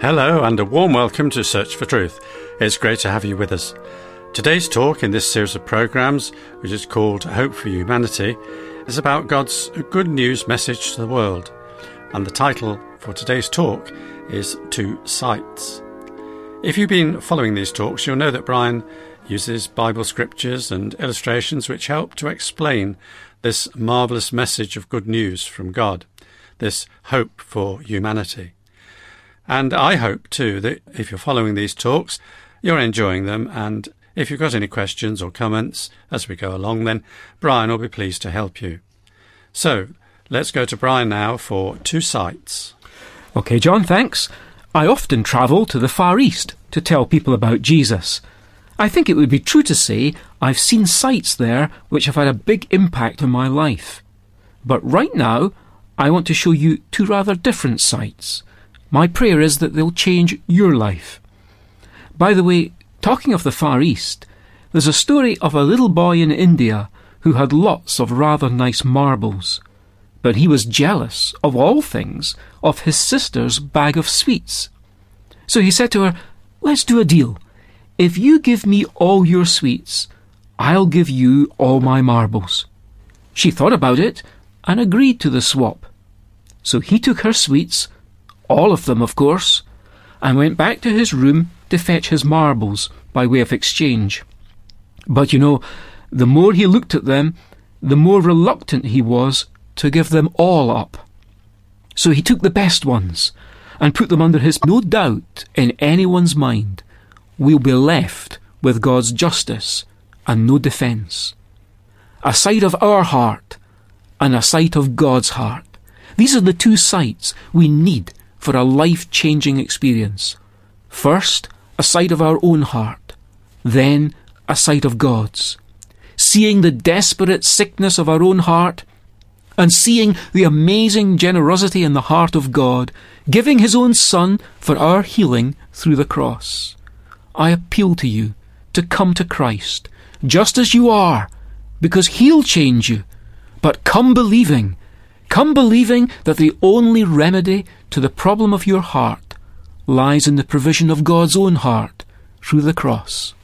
Hello, and a warm welcome to Search for Truth. It's great to have you with us. Today's talk in this series of programs, which is called Hope for Humanity, is about God's good news message to the world. And the title for today's talk is Two Sights. If you've been following these talks, you'll know that Brian uses Bible scriptures and illustrations which help to explain this marvellous message of good news from God, this hope for humanity. And I hope too that if you're following these talks, you're enjoying them. And if you've got any questions or comments as we go along, then Brian will be pleased to help you. So let's go to Brian now for two Sights. OK, John, thanks. I often travel to the Far East to tell people about Jesus. I think it would be true to say I've seen sights there which have had a big impact on my life. But right now, I want to show you two rather different sights. My prayer is that they'll change your life. By the way, talking of the Far East, there's a story of a little boy in India who had lots of rather nice marbles. But he was jealous, of all things, of his sister's bag of sweets. So he said to her, Let's do a deal. If you give me all your sweets, I'll give you all my marbles. She thought about it and agreed to the swap. So he took her sweets all of them, of course, and went back to his room to fetch his marbles by way of exchange. But you know, the more he looked at them, the more reluctant he was to give them all up. So he took the best ones and put them under his no doubt in anyone's mind we'll be left with God's justice and no defence. A sight of our heart and a sight of God's heart. These are the two sights we need for a life changing experience. First, a sight of our own heart, then, a sight of God's. Seeing the desperate sickness of our own heart, and seeing the amazing generosity in the heart of God, giving His own Son for our healing through the cross. I appeal to you to come to Christ, just as you are, because He'll change you. But come believing, come believing that the only remedy to the problem of your heart lies in the provision of God's own heart through the cross.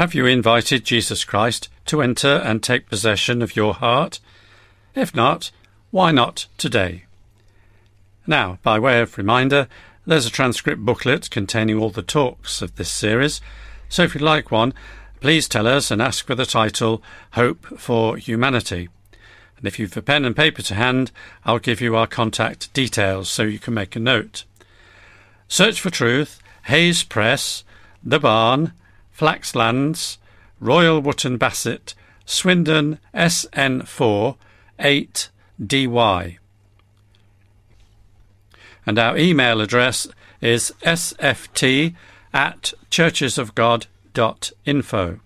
Have you invited Jesus Christ to enter and take possession of your heart? If not, why not today? Now, by way of reminder, there's a transcript booklet containing all the talks of this series, so if you'd like one, please tell us and ask for the title Hope for Humanity. And if you've a pen and paper to hand, I'll give you our contact details so you can make a note. Search for Truth, Hayes Press, The Barn, Flaxlands, Royal Wootton Bassett, Swindon SN4 8DY. And our email address is sft at churchesofgod.info.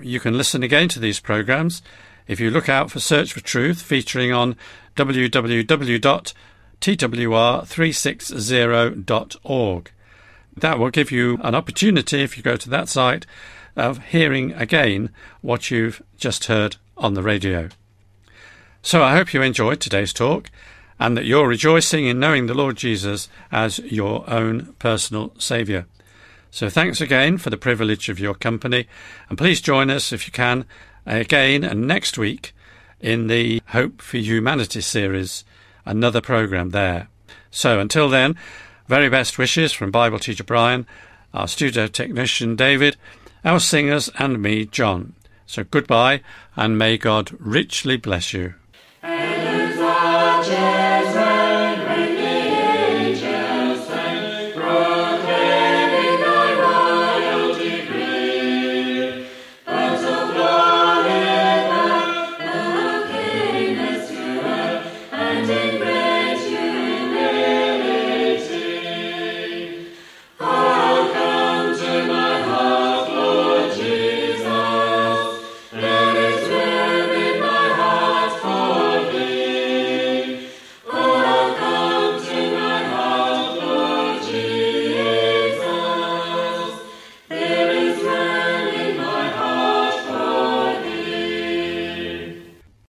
You can listen again to these programs if you look out for Search for Truth featuring on www.twr360.org. That will give you an opportunity, if you go to that site, of hearing again what you've just heard on the radio. So I hope you enjoyed today's talk and that you're rejoicing in knowing the Lord Jesus as your own personal Saviour. So thanks again for the privilege of your company, and please join us if you can again and next week in the Hope for Humanity series, another program there. So until then, very best wishes from Bible teacher Brian, our studio technician David, our singers, and me, John. So goodbye, and may God richly bless you.